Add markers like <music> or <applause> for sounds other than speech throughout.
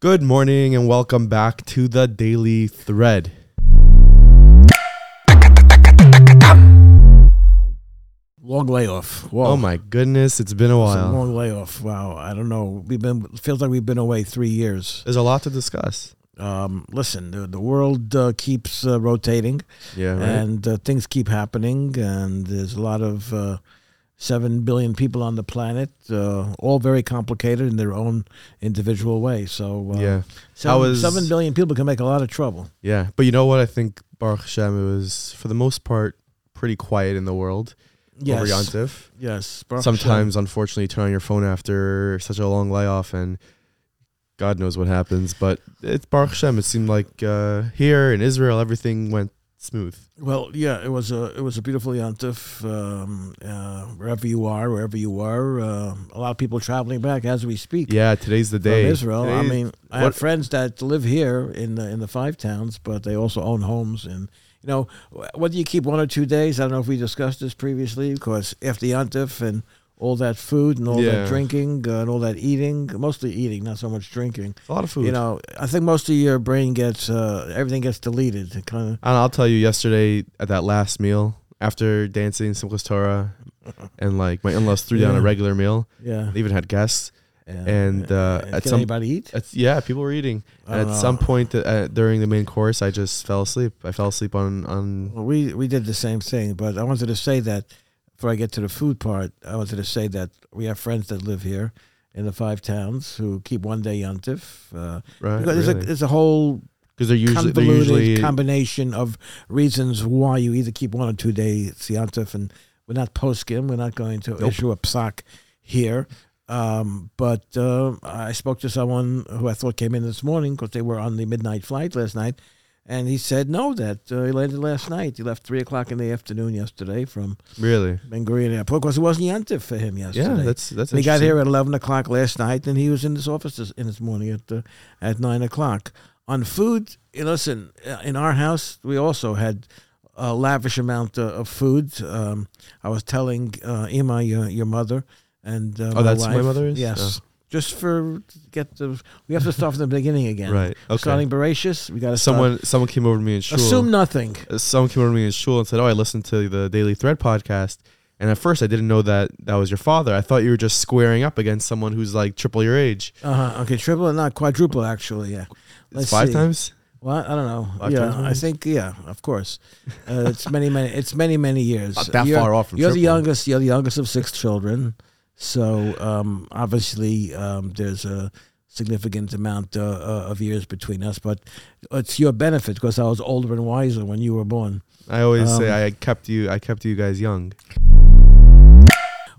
Good morning and welcome back to the Daily Thread. Long layoff. Whoa. Oh my goodness, it's been a It's a while. long layoff. Wow. I don't know. We've been feels like we've been away three years. There's a lot to discuss. Um, listen, the, the world uh, keeps uh, rotating, Yeah, right. and uh, things keep happening, and there's a lot of uh, seven billion people on the planet, uh, all very complicated in their own individual way. So uh, yeah, seven, is- seven billion people can make a lot of trouble. yeah. But you know what? I think Baruch Hashem, it was for the most part pretty quiet in the world over Yes, Yontif. yes. Baruch Hashem. Sometimes, unfortunately, you turn on your phone after such a long layoff and God knows what happens. But it's Baruch Hashem. It seemed like uh, here in Israel, everything went smooth. Well, yeah, it was a it was a beautiful yontif. Um, uh, wherever you are, wherever you are, uh, a lot of people traveling back as we speak Yeah, today's the from day. Israel. I mean, I have friends that live here in the in the five towns, but they also own homes. And you know, wh- whether you keep one or two days, I don't know if we discussed this previously, because after yontif and all that food and all Yeah. that drinking uh, and all that eating, mostly eating, not so much drinking. a lot of food. You know, I think most of your brain gets uh, everything gets deleted. It kind of And I'll tell you, yesterday at that last meal, after dancing Simchas Torah, and like my in-laws threw down a Yeah. regular meal. yeah. They even had guests. Yeah. And, uh, at can some- anybody eat? It's, yeah, people were eating. I And at don't some know. point uh, during the main course, I just fell asleep. I fell asleep on on. Well, we we did the same thing, but I wanted to say that before I get to the food part, I wanted to say that we have friends that live here in the five towns who keep one day yontif. Uh, Right, because there's, a, there's a whole they're usually they're convoluted usually combination of reasons why you either keep one or two days yontif, and we're not poskim. We're not going to Nope. issue a psak here. Um, but uh, I spoke to someone who I thought came in this morning because they were on the midnight flight last night, and he said no, that uh, he landed last night. He left three o'clock in the afternoon yesterday from really. Ben Gurion Airport because it wasn't Yontif for him yesterday. Yeah, that's that's. And he got here at eleven o'clock last night, and he was in this office this, in this morning at uh, at nine o'clock. On food, listen, uh, in our house we also had a lavish amount uh, of food. Um, I was telling uh, Ima, your, your mother, and uh, Oh, that's my mother is? Yes, just for get the. We have to start from the beginning again. Right. Okay. Starting Bereishis, we got to someone someone came over to me in shul. assume nothing. uh, someone came over to me in shul and said, "Oh, I listened to the Daily Thread podcast." And at first, I didn't know that that was your father. I thought you were just squaring up against someone who's like triple your age. Uh huh. Okay, triple, and not quadruple, actually. Yeah. Let's five see. times. Well, I don't know. Five yeah, times I think yeah, of course. Uh, it's many, many. It's many, many years. Not that you're, far off from You're the youngest. You're the youngest of six children, so um, obviously um, there's a significant amount uh, uh, of years between us. But it's your benefit because I was older and wiser when you were born. I always say Um, I kept you. I kept you guys young.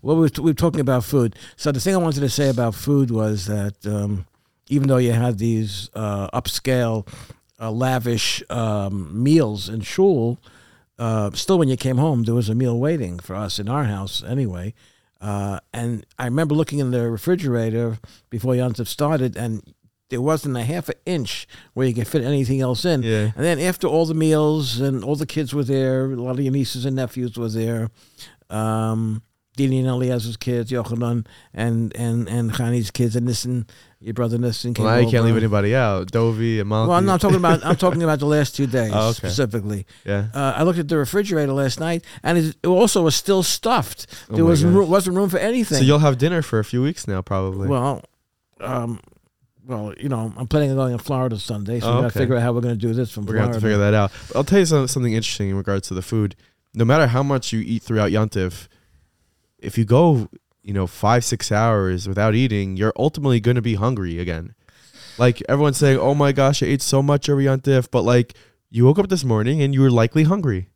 Well, we were, we were talking about food. So the thing I wanted to say about food was that um, even though you had these uh, upscale, uh, lavish um, meals in shul, uh, still when you came home, there was a meal waiting for us in our house anyway. Uh, and I remember looking in the refrigerator before Yontif started, and there wasn't a half an inch where you could fit anything else in. Yeah. And then after all the meals and all the kids were there, a lot of your nieces and nephews were there. Um, Dini and Eliezer's kids, Yochanan and and and Chani's kids, and Nissen, your brother Nissen came Well, you can't leave anybody out. Dovi and Malki. Well, I'm not talking about. I'm talking about the last two days <laughs> Oh, okay. specifically. Yeah. Uh, I looked at the refrigerator last night, and it also was still stuffed. Oh there was ro- wasn't room for anything. So you'll have dinner for a few weeks now, probably. well, um, well, you know, I'm planning on going to Florida Sunday, so Oh, we got to okay. figure out how we're going to do this from We're gonna have to Florida. figure that out. I'll tell you some, something interesting in regards to the food. No matter how much you eat throughout Yontif, if you go, you know, five six hours without eating, you're ultimately going to be hungry again. Like everyone's saying, "Oh my gosh, I ate so much every Yontif," but like you woke up this morning and you were likely hungry,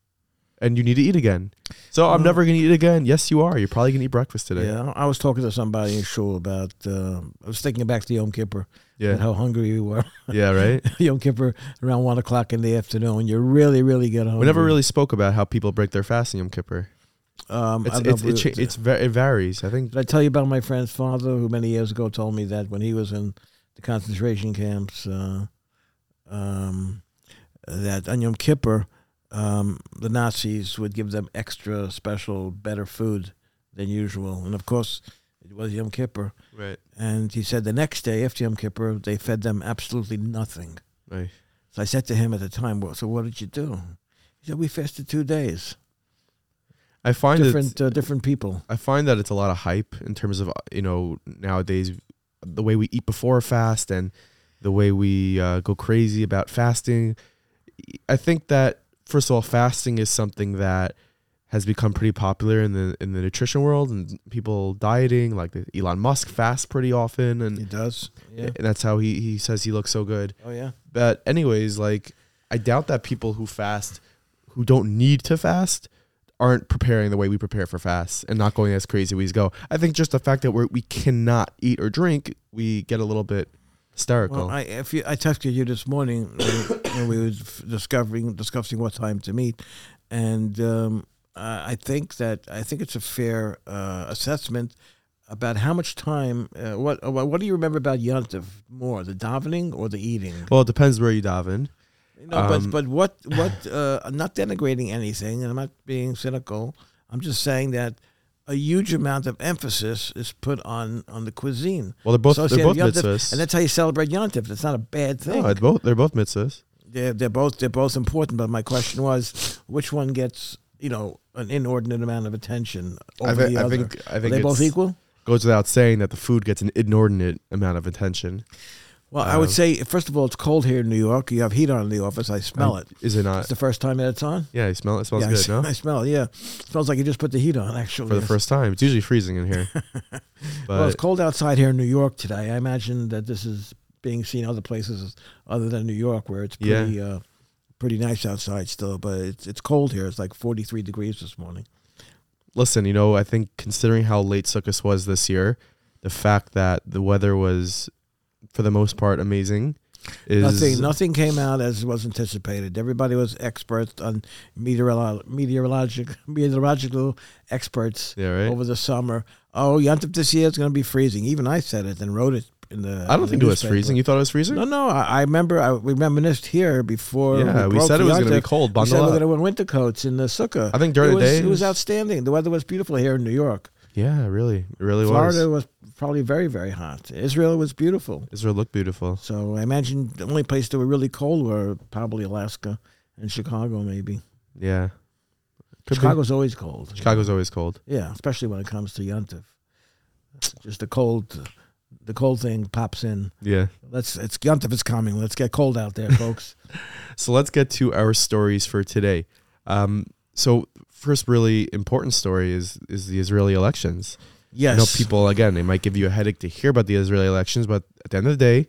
and you need to eat again. So I'm never going to eat again. Yes, you are. You're probably going to eat breakfast today. Yeah, I was talking to somebody in shul about. Uh, I was thinking back to Yom Kippur and Yeah. how hungry you were. <laughs> Yeah. Right. <laughs> Yom Kippur around one o'clock in the afternoon. You really, really get hungry. We never really spoke about how people break their fast in Yom Kippur. Um, I It's don't it's it, it's va- it varies. I think Did I tell you about my friend's father, who many years ago told me that when he was in the concentration camps, uh, um, that on Yom Kippur, um, the Nazis would give them extra special, better food than usual. And of course, It was Yom Kippur, Right. and he said the next day after Yom Kippur they fed them absolutely nothing. Right. So I said to him at the time, "Well, so what did you do?" He said, "We fasted two days. I find. Different, uh, different people." I find that it's a lot of hype in terms of uh, you know nowadays the way we eat before a fast and the way we uh, go crazy about fasting. I think that first of all, fasting is something that has become pretty popular in the in the nutrition world and people dieting like the Elon Musk fasts pretty often and, He does. Yeah. and that's how he, he says he looks so good. Oh yeah. But anyways, like I doubt that people who fast who don't need to fast aren't preparing the way we prepare for fasts and not going as crazy as we go. I think just the fact that we're, we cannot eat or drink, we get a little bit hysterical. Well, I if you, I texted you this morning when, we were discovering discussing what time to meet, and um, I think that I think it's a fair uh, assessment about how much time. Uh, what what do you remember about Yontif more, the davening or the eating? well, it depends where you daven. You know, um, but but what what uh, I'm not denigrating anything, and I'm not being cynical. I'm just saying that a huge amount of emphasis is put on on the cuisine. Well, they're both they're both Yom Tov, mitzvahs. and that's how you celebrate Yontif. It's not a bad thing. no, both they're both mitzvahs. they're they're both they're both important. But my question was, which one gets you know an inordinate amount of attention over I, thi- the I other? think I Are think they both equal? Goes without saying that the food gets an inordinate amount of attention. Well, I would um, say first of all, it's cold here in New York. You have heat on in the office. I smell it. Is it not? It's the first time that it's on. Yeah, you smell it. It smells yeah, I good, s- no? <laughs> I smell it. Yeah, smells like you just put the heat on. Actually, For the Yes. first time. It's usually freezing in here. <laughs> well, But it's cold outside here in New York today. I imagine that this is being seen other places other than New York, where it's Yeah. pretty uh, pretty nice outside still. But it's it's cold here. It's like forty three degrees this morning. listen, you know, I think considering how late Sukkot was this year, the fact that the weather was, for the most part, amazing, is Nothing, nothing came out as was anticipated. Everybody was experts on meteorolo- meteorologic, meteorological experts yeah, right. over the summer. Oh, Yontif this year is going to be freezing. Even I said it and wrote it in the. I don't think it was freezing. You thought it was freezing? No, no. I, I remember. I we reminisced here before. yeah, we broke said it was going to be cold. We said Bundle we're going to wear winter coats in the sukkah. I think during it the was, day it was- outstanding. The weather was beautiful here in New York. Yeah, really, it really was Florida was. was probably very, very hot. Israel was beautiful. Israel looked beautiful. So I imagine the only place that were really cold were probably Alaska and Chicago, maybe. Yeah, Could be. Chicago's always cold. Chicago's always cold. Yeah, especially when it comes to Yontif. Just the cold, the cold thing pops in. Yeah. Let's it's Yontif is coming. Let's get cold out there, folks. <laughs> So let's get to our stories for today. Um, so first, really important story is is the Israeli elections. yes. I know people again. It might give you a headache to hear about the Israeli elections, but at the end of the day,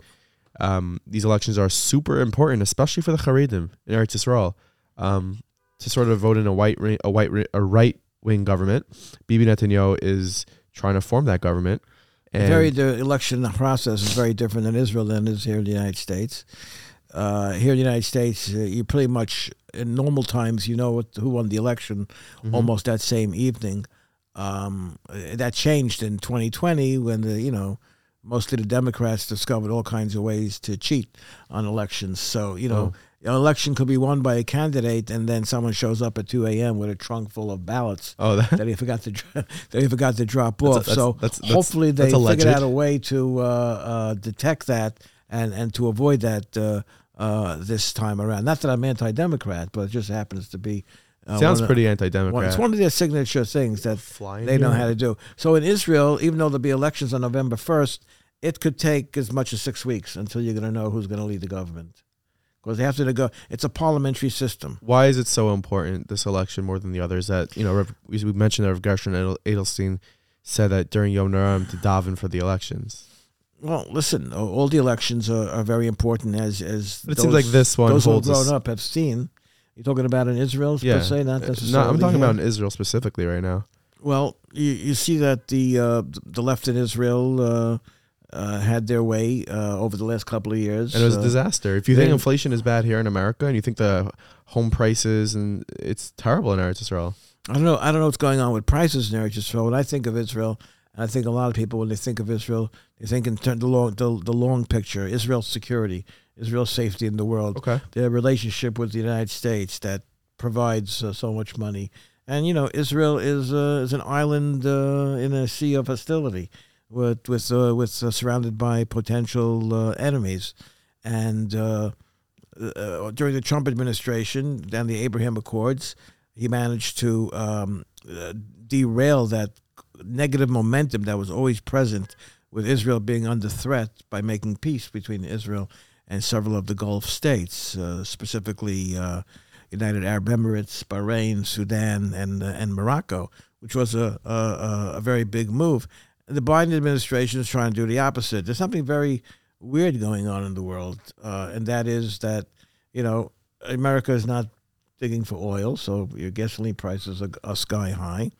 um, these elections are super important, especially for the Haredim in Eretz Yisrael, um, to sort of vote in a white a white a right wing government. Bibi Netanyahu is trying to form that government. And very the election process is very different in Israel than it is here in the United States. Uh, here in the United States, uh, you pretty much in normal times you know what, who won the election Mhm. almost that same evening. Um, that changed in 2020 when the you know mostly the Democrats discovered all kinds of ways to cheat on elections. So you know. An election could be won by a candidate, and then someone shows up at 2 a.m. with a trunk full of ballots oh, that, that he forgot to <laughs> that he forgot to drop That's a- off. that's- so that's- that's- hopefully they figured out a way to uh, uh, detect that and and to avoid that uh, uh, this time around. Not that I'm anti-democrat, but it just happens to be. Uh, sounds one of- pretty anti-democrat. it's one of their signature things that Flying they know how to do. So in Israel, even though there'll be elections on November 1st, it could take as much as six weeks until you're going to know who's going to lead the government. Because they have to go. It's a parliamentary system. why is it so important this election more than the others? That you know, we mentioned that Rev Gershon Edel- Edelstein said that during Yom Naram to daven for the elections. Well, listen, all the elections are, are very important as as. But it seems like this one those who grown up have seen. You're talking about in Israel, Yeah. per se, not Uh, necessarily. No, I'm talking here. about in Israel specifically right now. Well, you, you see that the uh, the left in Israel uh, uh, had their way uh, over the last couple of years. And it was a Uh, disaster. If you think inflation is bad here in America, and you think the home prices and it's terrible in Eretz Israel. I don't know. I don't know what's going on with prices in Eretz Yisrael. When I think of Israel, I think a lot of people when they think of Israel, they think in terms the long the, the long picture, Israel's security, Israel's safety in the world. Okay. their relationship with the United States that provides uh, so much money And you know, Israel is uh, is an island uh, in a sea of hostility, with with uh, with uh, surrounded by potential uh, enemies, and uh, uh, during the Trump administration and the Abraham Accords, he managed to um, uh, derail that negative momentum that was always present with Israel being under threat by making peace between Israel and several of the Gulf states, uh, specifically uh, United Arab Emirates, Bahrain, Sudan, and uh, and Morocco, which was a, a a very big move. The Biden administration is trying to do the opposite. There's something very weird going on in the world, uh, and that is that you know America is not digging for oil, so your gasoline prices are, are sky high.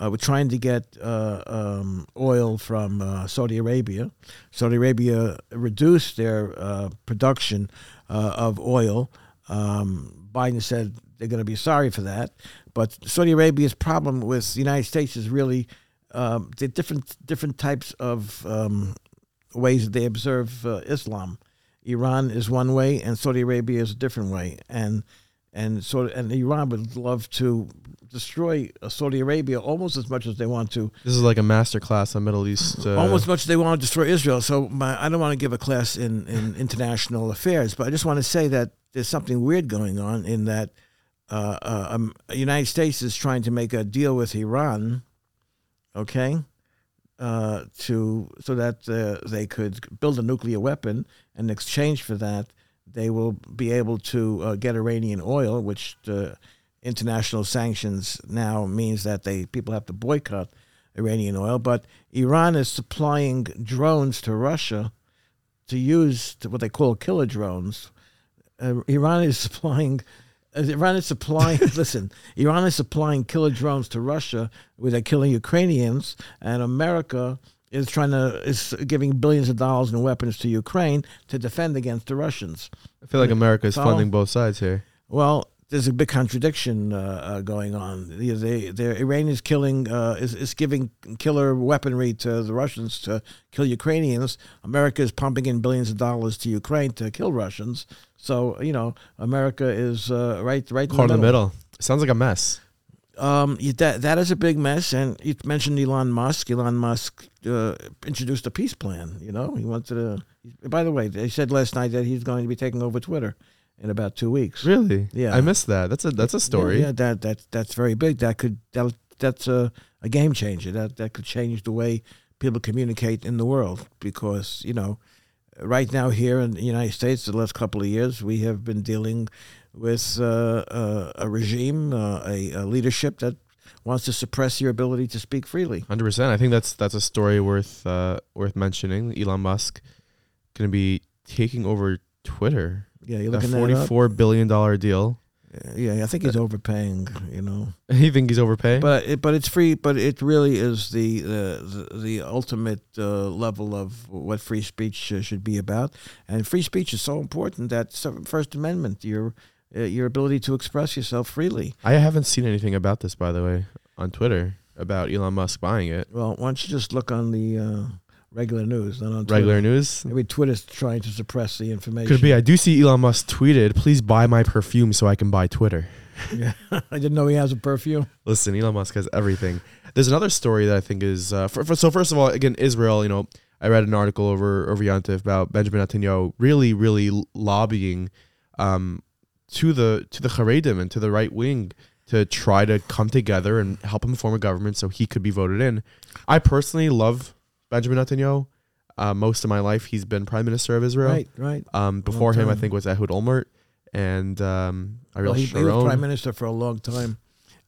Uh, we're trying to get uh, um, oil from uh, Saudi Arabia. Saudi Arabia reduced their uh, production uh, of oil. Um, Biden said they're going to be sorry for that. But Saudi Arabia's problem with the United States is really um, the different different types of um, ways that they observe uh, Islam. Iran is one way, and Saudi Arabia is a different way. And and so and Iran would love to destroy uh, Saudi Arabia almost as much as they want to, This is like a master class on Middle East. Uh, almost as much as they want to destroy Israel. So my, I don't want to give a class in, in international affairs, but I just want to say that there's something weird going on in that uh, uh, um, the United States is trying to make a deal with Iran, okay, uh, to so that uh, they could build a nuclear weapon, and in exchange for that, they will be able to uh, get Iranian oil, which the international sanctions now means that they people have to boycott Iranian oil. But Iran is supplying drones to Russia to use to what they call killer drones. Uh, Iran is supplying. uh, Iran is supplying. <laughs> listen, Iran is supplying killer drones to Russia, where they're killing Ukrainians, and America is trying to is giving billions of dollars in weapons to Ukraine to defend against the Russians. I feel like America is Follow? funding both sides here. Well, there's a big contradiction uh, uh, going on. The, the, the Iran is killing, uh, is, is giving killer weaponry to the Russians to kill Ukrainians. America is pumping in billions of dollars to Ukraine to kill Russians. So you know, America is uh, right, right Caught in in the middle. Sounds like a mess. Um, that that is a big mess, and you mentioned Elon Musk. Elon Musk uh, introduced a peace plan. You know, he wanted to. By the way, they said last night that he's going to be taking over Twitter in about two weeks. Really? Yeah. I missed that. That's a that's a story. Yeah, yeah, that that that's very big. That could that that's a, a game changer. That that could change the way people communicate in the world because you know, right now here in the United States, the last couple of years, we have been dealing with uh, uh, a regime, uh, a, a leadership that wants to suppress your ability to speak freely. Hundred percent. I think that's that's a story worth uh, worth mentioning. Elon Musk going to be taking over Twitter. Yeah, you're A looking up. forty-four billion dollar deal. Yeah, I think he's overpaying. You know. <laughs> You think he's overpaying? But it, but it's free. But it really is the the, the, ultimate uh, level of what free speech uh, should be about. And free speech is so important that First Amendment, your uh, your ability to express yourself freely. I haven't seen anything about this, by the way, on Twitter about Elon Musk buying it. Well, why don't you just look on the uh, regular news, not on Twitter. Regular news. Maybe Twitter's trying to suppress the information. Could be. I do see Elon Musk tweeted, "Please buy my perfume so I can buy Twitter." <laughs> Yeah. I didn't know he has a perfume. Listen, Elon Musk has everything. There's another story that I think is uh, for, for, so. First of all, again, Israel. You know, I read an article over over Yantif about Benjamin Netanyahu really, really lobbying um, to the to the Haredim and to the right wing to try to come together and help him form a government so he could be voted in. I personally love Benjamin Netanyahu. Uh, most of my life, he's been prime minister of Israel. Right, right. Um, before him, I think was Ehud Olmert and um, Ariel Well, he, he was prime minister for a long time.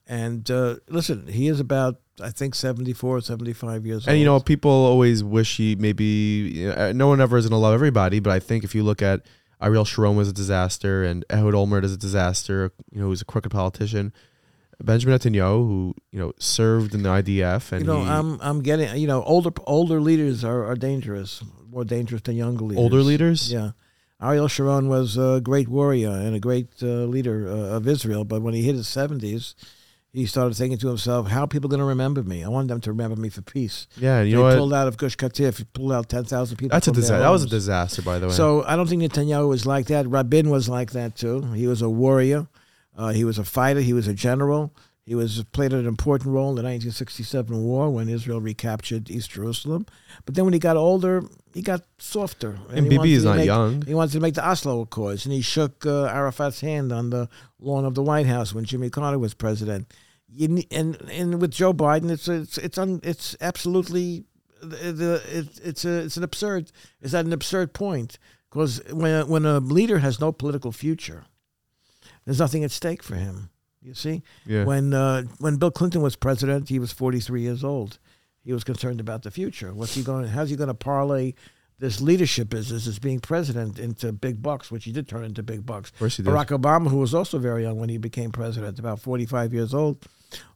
And uh, listen, he is about, I think, 74, 75 years old And you know, people always wish he maybe you know, uh, no one ever is gonna love everybody, but I think if you look at Ariel Sharon was a disaster and Ehud Olmert is a disaster, you know, who's a crooked politician. Benjamin Netanyahu, who you know served in the IDF, and you know, he- I'm I'm getting you know older older leaders are, are dangerous, more dangerous than younger leaders. older leaders. Yeah, Ariel Sharon was a great warrior and a great uh, leader uh, of Israel, but when he hit his seventies, he started thinking to himself, "How are people going to remember me? I want them to remember me for peace." Yeah, you they know what? pulled out of Gush Katif, he pulled out ten thousand people. That's a disaster. That was a disaster, by the way. So I don't think Netanyahu was like that. Rabin was like that too. He was a warrior. Uh, he was a fighter. He was a general. He was played an important role in the 1967 war when Israel recaptured East Jerusalem. But then when he got older, he got softer. And, wanted is not make- young. He wanted to make the Oslo Accords, and he shook uh, Arafat's hand on the lawn of the White House when Jimmy Carter was president. You, and and with Joe Biden, it's it's it's un, it's absolutely the, it, it's a it's an absurd. It's at an absurd point because when when a leader has no political future, there's nothing at stake for him. You see, Yeah. when uh, when Bill Clinton was president, he was 43 years old. He was concerned about the future. What's he going? How's he going to parlay this leadership business as being president into big bucks, which he did turn into big bucks. of course he did. Barack Obama, who was also very young when he became president, about 45 years old,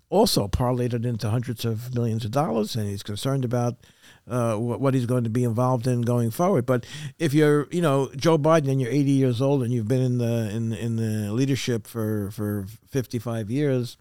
also parlayed it into hundreds of millions of dollars, and he's concerned about uh, what, what he's going to be involved in going forward. But if you're, you know, Joe Biden and you're 80 years old and you've been in the in in the leadership for for 55 years,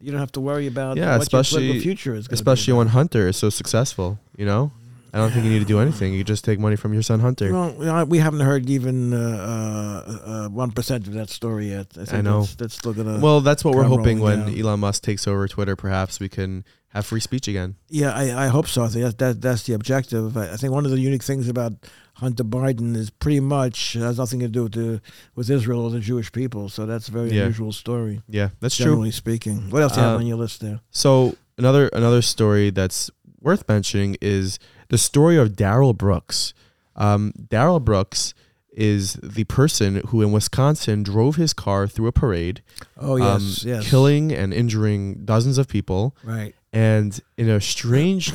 you don't have to worry about Yeah, what your especially- political future is. Especially when Hunter is so successful, you know? I don't think you need to do anything. You just take money from your son Hunter. Well, we haven't heard even uh, one of that story yet. I, think know. That's, that's still gonna. Well, that's what we're hoping when down. Elon Musk takes over Twitter. Perhaps we can have free speech again. yeah, I, I hope so. I think that, that that's the objective. I, I think one of the unique things about Hunter Biden is pretty much has nothing to do with the, with Israel or the Jewish people. So that's a very Yeah. unusual story, Yeah, that's true. generally speaking. What else do you have Uh, on your list there? So another another story that's worth mentioning is the story of Darrell Brooks. Um, Darrell Brooks is the person who in Wisconsin drove his car through a parade, Oh um, yes, yes, killing and injuring dozens of people. right. And in a strange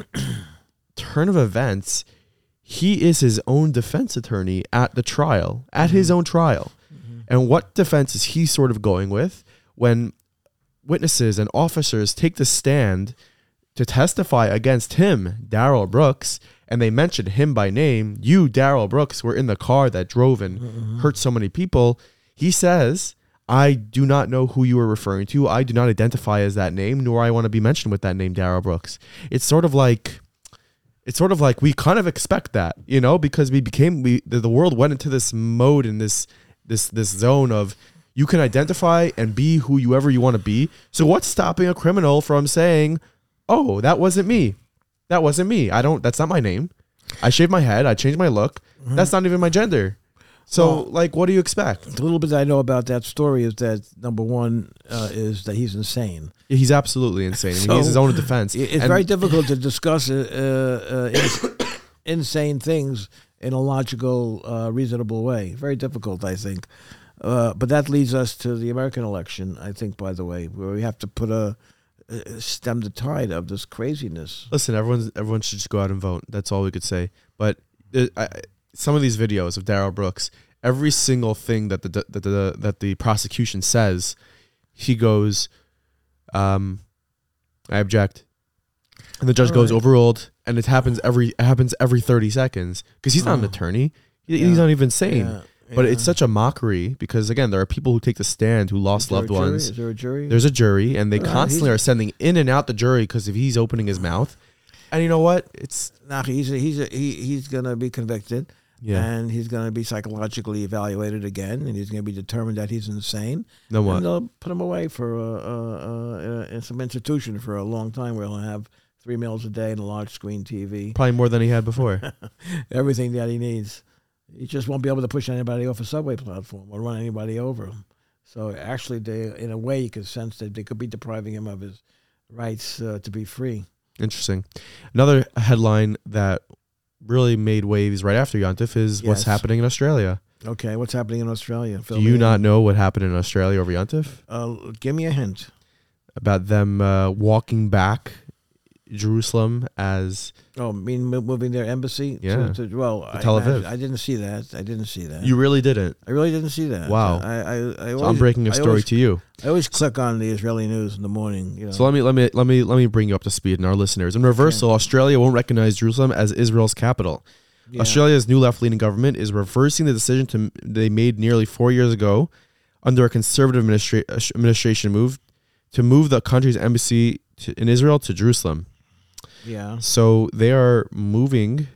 <coughs> turn of events, he is his own defense attorney at the trial, at his own trial. And what defense is he sort of going with when witnesses and officers take the stand to testify against him, Darrell Brooks, and they mentioned him by name? You, Darrell Brooks, were in the car that drove and mm-hmm. hurt so many people. He says, I do not know who you are referring to. I do not identify as that name, nor I want to be mentioned with that name, Daryl Brooks. It's sort of like it's sort of like we kind of expect that, you know, because we became we the, the world went into this mode in this this this zone of you can identify and be who you ever you want to be. So what's stopping a criminal from saying, "Oh, that wasn't me. That wasn't me. I don't that's not my name. I shaved my head, I changed my look. That's not even my gender." So, Well- like what do you expect? The little bit I know about that story is that number one uh, is that he's insane. He's absolutely insane. I mean, he has his own defense. It's And- very difficult to discuss uh, uh, <coughs> insane things in a logical, uh, reasonable way. Very difficult, I think. Uh, but that leads us to the American election, I think, by the way, where we have to put a stem the tide of this craziness. Listen, everyone, everyone should just go out and vote. That's all we could say. But uh, I, some of these videos of Darrell Brooks, every single thing that the that the that the prosecution says, he goes, um, "I object," and the judge All goes right. overruled. And it happens every it happens every thirty seconds because he's not an Oh. attorney. He, Yeah. He's not even sane. Yeah, But yeah. it's such a mockery because again, there are people who take the stand who lost there a loved jury? ones. Is there a jury? There's a jury, and they Uh, constantly are sending in and out the jury because if he's opening his mouth, and you know what, it's Nah, he's he's he, he's going to be convicted. yeah, and he's going to be psychologically evaluated again, and he's going to be determined that he's insane. no And they'll put him away for uh, uh, uh, in some institution for a long time, where he'll have three meals a day and a large screen TV, probably more than he had before. <laughs> everything that he needs. He just won't be able to push anybody off a subway platform or run anybody over. So actually, they, in a way, you could sense that they could be depriving him of his rights uh, to be free. Interesting. Another headline that really made waves right after Yontif is what's happening in Australia. Okay, what's happening in Australia? Fill Do you in. not know what happened in Australia over Yontif? Uh, give me a hint. About them uh, walking back Jerusalem as Oh, mean moving their embassy? Yeah. To, to, well, I, Tel Aviv. I, I didn't see that. I didn't see that. you really didn't. I really didn't see that. Wow. I, I, I always, So I'm breaking a story always, to you. I always click on the Israeli news in the morning. You know. So let me let me let me let me bring you up to speed and our listeners. In reversal, Australia won't recognize Jerusalem as Israel's capital. Yeah. Australia's new left-leaning government is reversing the decision to they made nearly four years ago, under a conservative administra- administration move, to move the country's embassy to, in Israel to Jerusalem. Yeah. So they are moving,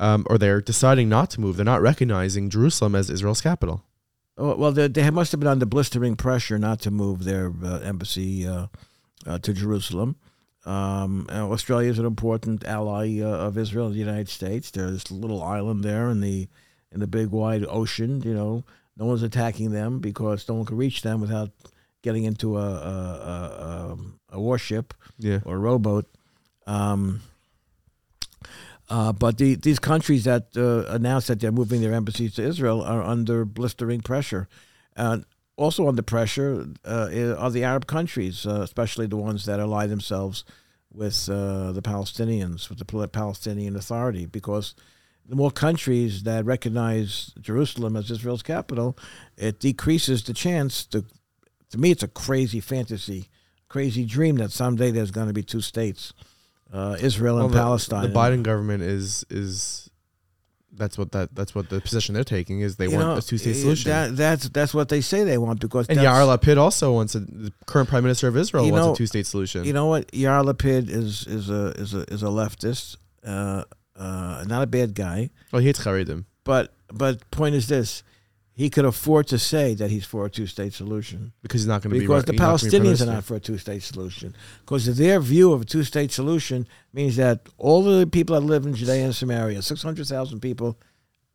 um, or they're deciding not to move. They're not recognizing Jerusalem as Israel's capital. Oh, well, they, they must have been under blistering pressure not to move their uh, embassy uh, uh, to Jerusalem. Um, uh, Australia is an important ally uh, of Israel and the United States. There's a little island there in the in the big wide ocean. You know, no one's attacking them because no one can reach them without getting into a a, a, um, a warship Yeah. or a rowboat. Um, uh, but the, these countries that uh, announced that they're moving their embassies to Israel are under blistering pressure. And also under pressure uh, are the Arab countries, uh, especially the ones that ally themselves with uh, the Palestinians, with the Palestinian Authority, because the more countries that recognize Jerusalem as Israel's capital, it decreases the chance. To, to me, it's a crazy fantasy, crazy dream that someday there's going to be two states, uh, Israel Well, and the, Palestine. The Biden government is is that's what that that's what the position they're taking is they You want know, a two state eh, solution. That, that's that's what they say they want because and Yair Lapid also wants a, the current prime minister of Israel wants know- a two state solution. You know what? Yair Lapid is is a is a is a leftist, uh, uh, not a bad guy. well, he hates Haredim. But but point is this: he could afford to say that he's for a two state solution because he's not going to be because the he's not gonna be Palestinians are not for a two state solution. Because their view of a two state solution means that all the people that live in Judea and Samaria, six hundred thousand people,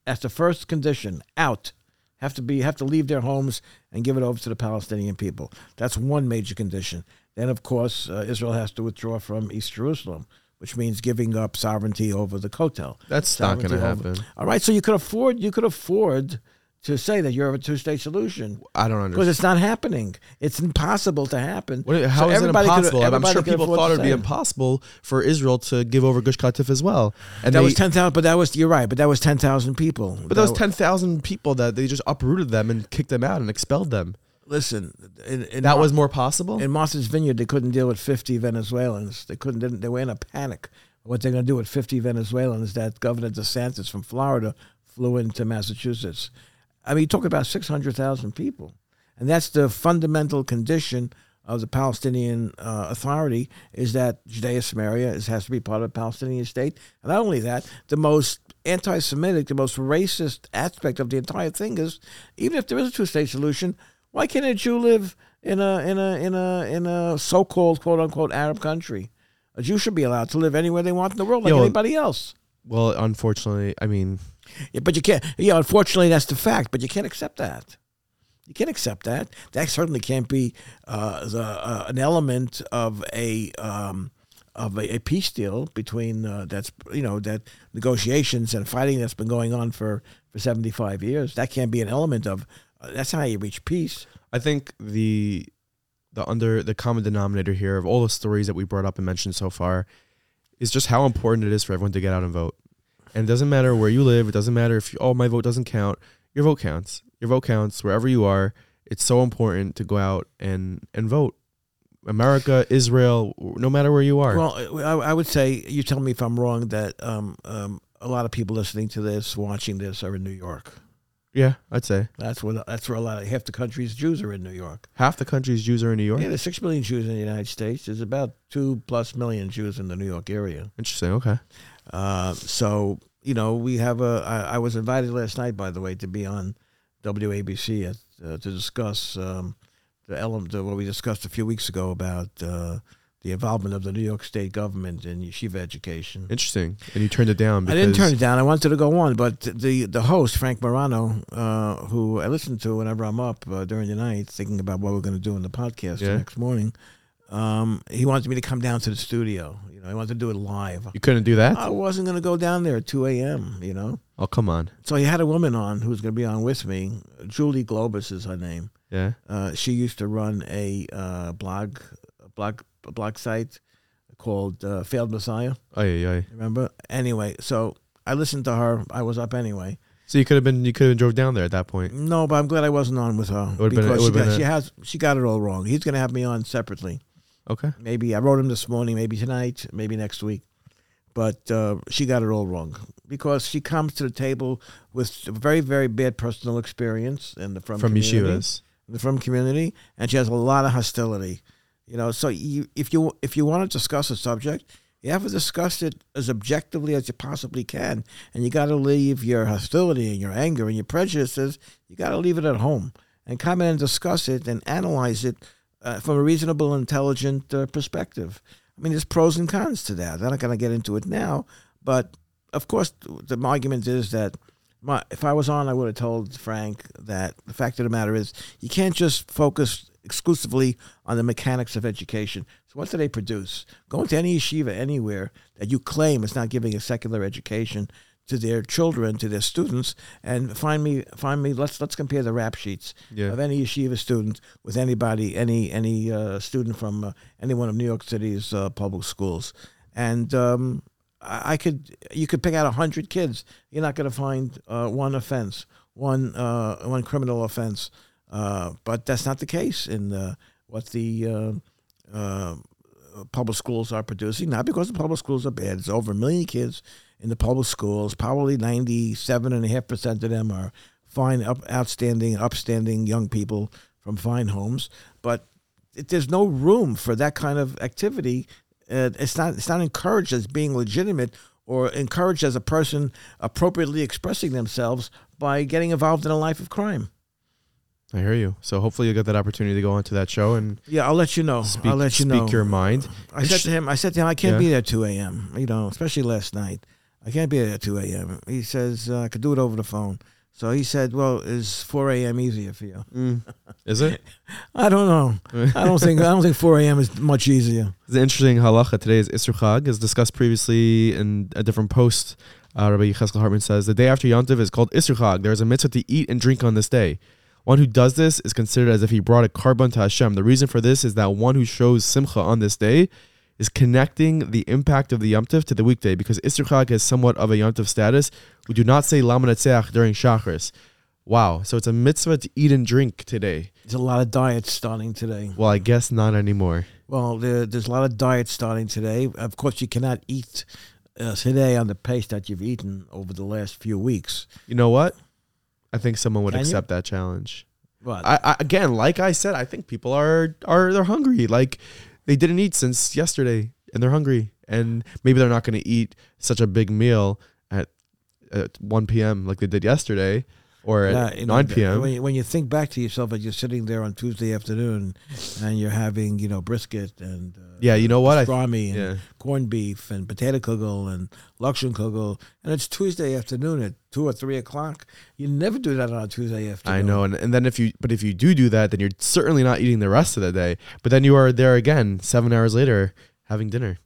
that's the first condition out. Have to be have to leave their homes and give it over to the Palestinian people. That's one major condition. Then, of course, uh, Israel has to withdraw from East Jerusalem, which means giving up sovereignty over the Kotel. That's not going to happen. All right, so you could afford you could afford to say that you're a two state solution I don't understand because it's not happening. It's impossible to happen. What, how So is it everybody could- impossible? I'm sure people thought it would be impossible for Israel to give over Gush Katif as well. And That they, was ten thousand, but that was you're right. But that was ten thousand people. but that was ten thousand people that they just uprooted them and kicked them out and expelled them. Listen, in, in That Mar- was more possible. in Martha's Vineyard. They couldn't deal with fifty Venezuelans. They couldn't. They, they were in a panic. What they're going to do with fifty Venezuelans? That Governor DeSantis from Florida flew into Massachusetts. I mean, you talk about six hundred thousand people, and that's the fundamental condition of the Palestinian uh, Authority is that Judea Samaria is, has to be part of a Palestinian state. And not only that, the most anti-Semitic, the most racist aspect of the entire thing is, even if there is a two-state solution, why can't a Jew live in a in a in a in a so-called quote unquote Arab country? A Jew should be allowed to live anywhere they want in the world, like Yeah, well- anybody else. Well, unfortunately, I mean, Yeah, but you can't. Yeah, unfortunately, that's the fact. But you can't accept that. You can't accept that. That certainly can't be uh, the, uh, an element of a um, of a, a peace deal between uh, that's you know that negotiations and fighting that's been going on for for seventy five years. That can't be an element of. Uh, that's how you reach peace. I think the the under the common denominator here of all the stories that we brought up and mentioned so far is just how important it is for everyone to get out and vote. And it doesn't matter where you live. It doesn't matter if you, oh my vote doesn't count. Your vote counts. Your vote counts wherever you are. It's so important to go out and and vote. America, Israel, no matter where you are. Well, I, I would say you tell me if I'm wrong that um, um, a lot of people listening to this, watching this, are in New York. yeah, I'd say That's where that's where a lot of half the country's Jews are in New York. half the country's Jews are in New York. Yeah, there's six million Jews in the United States. There's about two plus million Jews in the New York area. Interesting. Okay. Uh, so you know, we have a. I, I was invited last night, by the way, to be on WABC at, uh, to discuss um, the element of what we discussed a few weeks ago about uh, the involvement of the New York State government in yeshiva education. Interesting. And you turned it down. I didn't turn it down. I wanted to go on, but the the host Frank Morano, uh, who I listen to whenever I'm up uh, during the night, thinking about what we're going to do in the podcast Yeah. the next morning, um, he wanted me to come down to the studio. You know, he wanted to do it live. You couldn't do that. I wasn't going to go down there at 2 a.m. You know, Oh come on. so he had a woman on who was going to be on with me. Julie Globus is her name. Yeah. Uh, she used to run a uh, blog, blog, blog site called uh, Failed Messiah. Oh yeah, yeah. Remember? Anyway, so I listened to her. I was up anyway. So you could have been you could have drove down there at that point. No, but I'm glad I wasn't on with her would've been- because she, got, a- she has she got it all wrong. He's going to have me on separately. Okay. Maybe I wrote him this morning. Maybe tonight. Maybe next week. But uh, she got it all wrong because she comes to the table with a very very bad personal experience in the frum Frum community, yeshivas. the frum community, and she has a lot of hostility. You know, so you, if you if you want to discuss a subject, You have to discuss it as objectively as you possibly can, and you got to leave your hostility and your anger and your prejudices. You got to leave it at home and come in and discuss it and analyze it uh, from a reasonable, intelligent uh, perspective. I mean, there's pros and cons to that. I'm not going to get into it now, but of course, the argument is that my, if I was on, I would have told Frank that the fact of the matter is you can't just focus exclusively on the mechanics of education. So what do they produce? Going to any yeshiva anywhere that you claim is not giving a secular education to their children, to their students, and find me, find me. Let's let's compare the rap sheets Yeah. of any yeshiva student with anybody, any any uh, student from uh, any one of New York City's uh, public schools, and um, I I could you could pick out a hundred kids. You're not going to find uh, one offense, one uh, one criminal offense, uh, but that's not the case in what the uh, uh, public schools are producing. Not because the public schools are bad. It's over a million kids in the public schools. Probably ninety-seven and a half percent of them are fine, up, outstanding, upstanding young people from fine homes. But it, there's no room for that kind of activity. Uh, it's not. It's not encouraged as being legitimate or encouraged as a person appropriately expressing themselves by getting involved in a life of crime. I hear you. So hopefully you'll get that opportunity to go onto that show and Yeah, I'll let you know. speak, I'll let you speak know. your mind. I said to him, I said to him, I can't Yeah. be there at 2 a.m. You know, especially last night. I can't be there at 2 a.m. He says uh, I could do it over the phone. So he said, "Well, is 4 a.m. easier for you?" Mm. <laughs> Is it? I don't know. I don't think I don't think 4 a.m. is much easier. <laughs> It's an interesting halacha. Today is Isru Chag, as discussed previously in a different post. Uh, Rabbi Yecheskel Hartman says the day after Yontiv is called Isru Chag. There is a mitzvah to eat and drink on this day. One who does this is considered as if he brought a korban to Hashem. The reason for this is that one who shows simcha on this day is connecting the impact of the Yom Tov to the weekday because Isru Chag has somewhat of a Yom Tov status. We do not say Lamenatzeach during Shacharis. Wow, so it's a mitzvah to eat and drink today. There's a lot of diets starting today. Well, I guess not anymore. Well, there, there's a lot of diets starting today. Of course, you cannot eat uh, today on the pace that you've eaten over the last few weeks. You know what? I think someone would Can you? accept that challenge. But I, I again, like I said, I think people are are they're hungry. Like they didn't eat since yesterday, and they're hungry, and maybe they're not going to eat such a big meal at at one p.m. like they did yesterday, or at you know, nine p.m. When you, when you think back to yourself as you're sitting there on Tuesday afternoon and you're having, you know, brisket and uh, Yeah, you know what? I pastrami and yeah. corned beef and potato kugel and kugel, and it's Tuesday afternoon at two or three o'clock. You never do that on a Tuesday afternoon. I know, and, and then if you but if you do do that, then you're certainly not eating the rest of the day. But then you are there again seven hours later having dinner.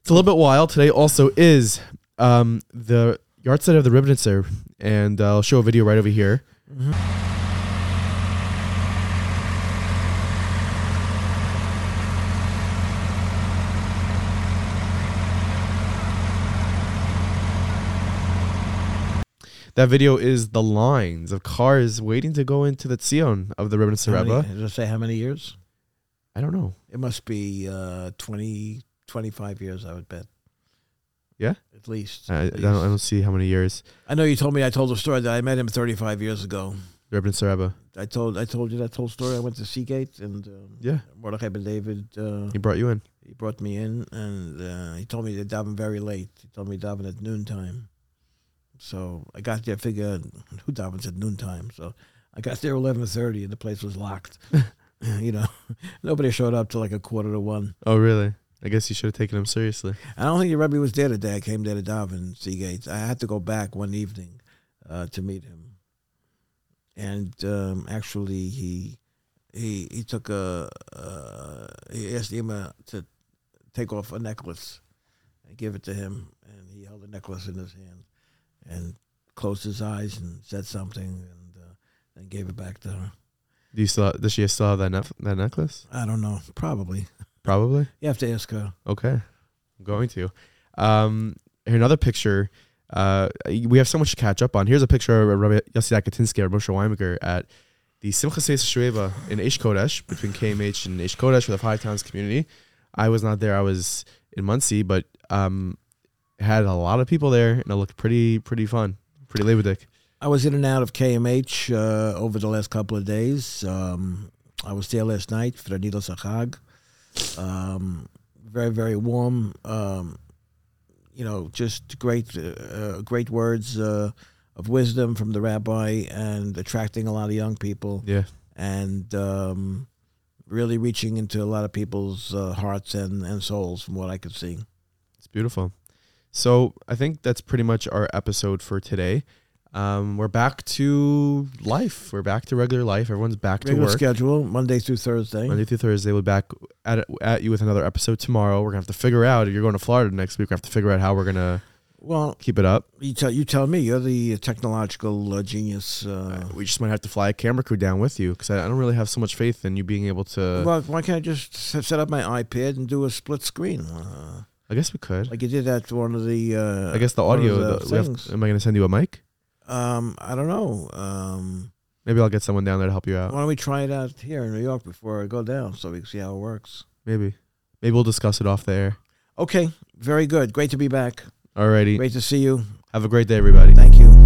It's a little bit wild. Today also is um, the yahrzeit of the Ribnitzer, and I'll show a video right over here. That video is the lines of cars waiting to go into the Tzion of the Rebbe. many, does it say how many years? I don't know. It must be uh, 20, 25 years, I would bet. Yeah? At least. I, I, don't, I don't see how many years I know you told me I told the story that I met him 35 years ago. Rebbe. I told I told you that whole story. I went to Sea Gate and um, Yeah, Mordechai Ben David. Uh, he brought you in. he brought me in and uh, he told me to daven very late. He told me to daven at noontime. So I got there. Figure who davens at noontime. So I got there eleven thirty and the place was locked. <laughs> <laughs> you know, nobody showed up till like a quarter to one. Oh, really? I guess you should have taken him seriously. I don't think the Rebbe was there today. I came there to daven Sea Gate. I had to go back one evening uh, to meet him, and um, actually he he he took a uh, he asked Ima to take off a necklace and give it to him, and he held the necklace in his hand and closed his eyes and said something and uh, then gave it back to her. Do you still? Does she still have that nef- that necklace? I don't know, probably. Probably. You have to ask her. Okay, I'm going to. Um, here another picture. Uh, we have so much to catch up on. Here's a picture of Rabbi Yossi Akatinsky or Moshe Weimaker at the Simcha Seis Shueva in Eish Kodesh between KMH and Eish Kodesh for the Five Towns community. I was not there. I was in Monsey, but um, had a lot of people there, and it looked pretty pretty fun, pretty lebedik. I was in and out of KMH uh, over the last couple of days. Um, I was there last night for the Nidos Achag. Um, very very warm. Um, you know, just great uh, great words uh, of wisdom from the rabbi, and attracting a lot of young people, Yeah. and um, really reaching into a lot of people's uh, hearts and, and souls, from what I could see. It's beautiful. So I think that's pretty much our episode for today. Um, we're back to life. We're back to regular life. Everyone's back to work. schedule, Monday through Thursday. Monday through Thursday. We'll be back at at you with another episode tomorrow. We're gonna have to figure out if you're going to Florida next week. We have to figure out how we're gonna Well, keep it up. you tell you tell me. You're the technological uh, genius. Uh, we just might have to fly a camera crew down with you because I, I don't really have so much faith in you being able to. well, why can't I just set up my iPad and do a split screen, uh, I guess we could. like you did at one of the? Uh, I guess the audio. the the- we have- am I gonna send you a mic? Um, I don't know. Um, Maybe I'll get someone down there to help you out. why don't we try it out here in New York before I go down, so we can see how it works? Maybe. Maybe we'll discuss it off the air. Okay, very good. Great to be back. Alrighty. Great to see you. Have a great day, everybody. Thank you.